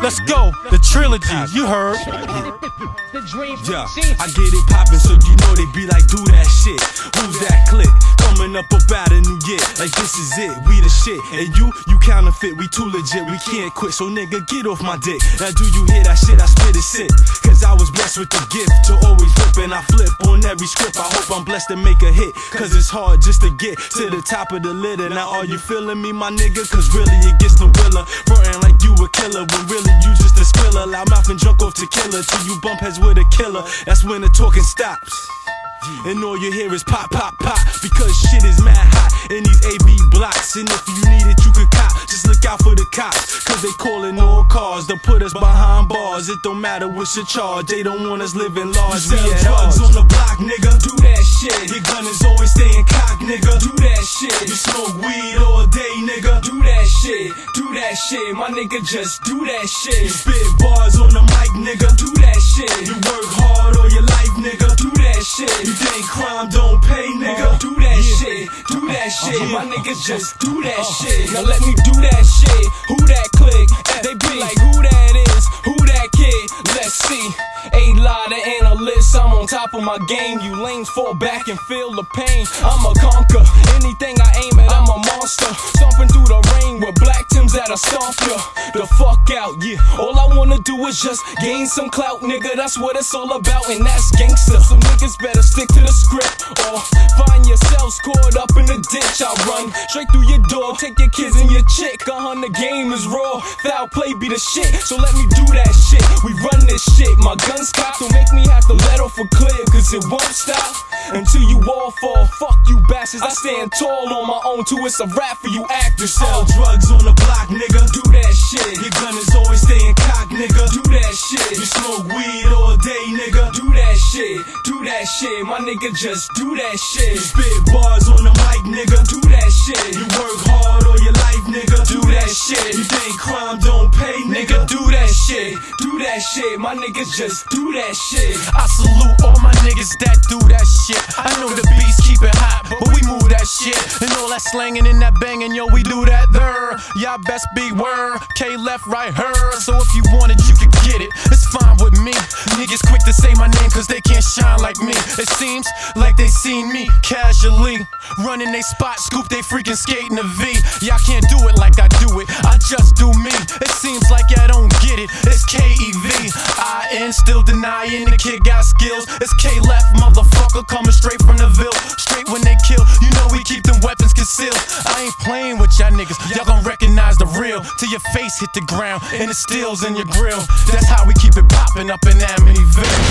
Let's go, the trilogy, you heard. The dreams. Yeah, I get it poppin', so you know they be like, do that shit. Who's that click? Coming up about a new year, like this is it, we the shit. And you, you counterfeit, we too legit, we can't quit. So nigga, get off my dick. Now do you hear that shit? I spit it sick. Cause I was blessed with the gift to always rip and I flip on every script. I hope I'm blessed to make a hit. Cause it's hard just to get to the top of the litter. Now are you feeling me, my nigga? Cause really it gets no realer. Frontin' you a when really you just a skriller. Loud mouth and drunk off tequila till you bump heads with a killer. That's when the talking stops. And all you hear is pop, pop, pop. Because shit is mad hot in these AB blocks. And if you need it, you can cop. Just look out for the cops. Cause they calling all cars to put us behind bars. It don't matter what's your charge. They don't want us living large. We sell drugs on the block, nigga. Do that shit. Your gun is always staying cocked, nigga. Do that shit. You smoke weed all day, nigga. Do that shit. Do that shit. My nigga, just do that shit. Spit bars on the mic, nigga. Do that shit. You work hard all your life, nigga. Do that shit. You think crime don't pay, nigga? Uh, do that shit, do that uh, shit. My nigga just do that uh, shit. Now let me do that shit. Who that click? They be like, who that is? Who that kid? On top of my game. You lanes fall back and feel the pain. I'm a conquer. Anything I aim at, I'm a monster. Stomping through the rain with black Tims that'll stomp ya the fuck out. Yeah, all I wanna do is just gain some clout, nigga. That's what it's all about, and that's gangster. Some niggas better stick to the script or find yourselves caught up in the ditch. I run straight through your door, take your kids and your chick. Uh huh, the game is raw. Foul play be the shit, so let me do that shit. We run this shit. My guns it won't stop until you all fall. Fuck you bastards, I stand tall on my own too. It's a rap for you actors. Sell drugs on the block, nigga. do that shit. Your gun is always staying cocked, nigga. Do that shit. You smoke weed all day, nigga. Do that shit, do that shit, my nigga just do that shit. You spit bars on the mic, nigga. Do that shit, You work hard all your life, nigga. do that shit. You think crime don't pay, Nigga, do that shit, that shit, my niggas just do that shit. I salute all my niggas that do that shit. I know the beats keep it hot, but we move that shit. And all that slanging and that banging, yo, we do that there. Y'all best be word. K left, right, her. So if you want it, you can get it. It's fine with me. Niggas quick to say my name cause they can't shine like me. It seems like they seen me casually. Running they spot, scoop they freaking skating a V. Y'all can't do it like I do it. I just do me. It seems like y'all don't get it. It's Still denying the kid got skills. It's K left, motherfucker, coming straight from the Ville. Straight when they kill, you know we keep them weapons concealed. I ain't playing with y'all niggas. Y'all gon' recognize the real till your face hit the ground and it stills in your grill. That's how we keep it popping up in Amityville.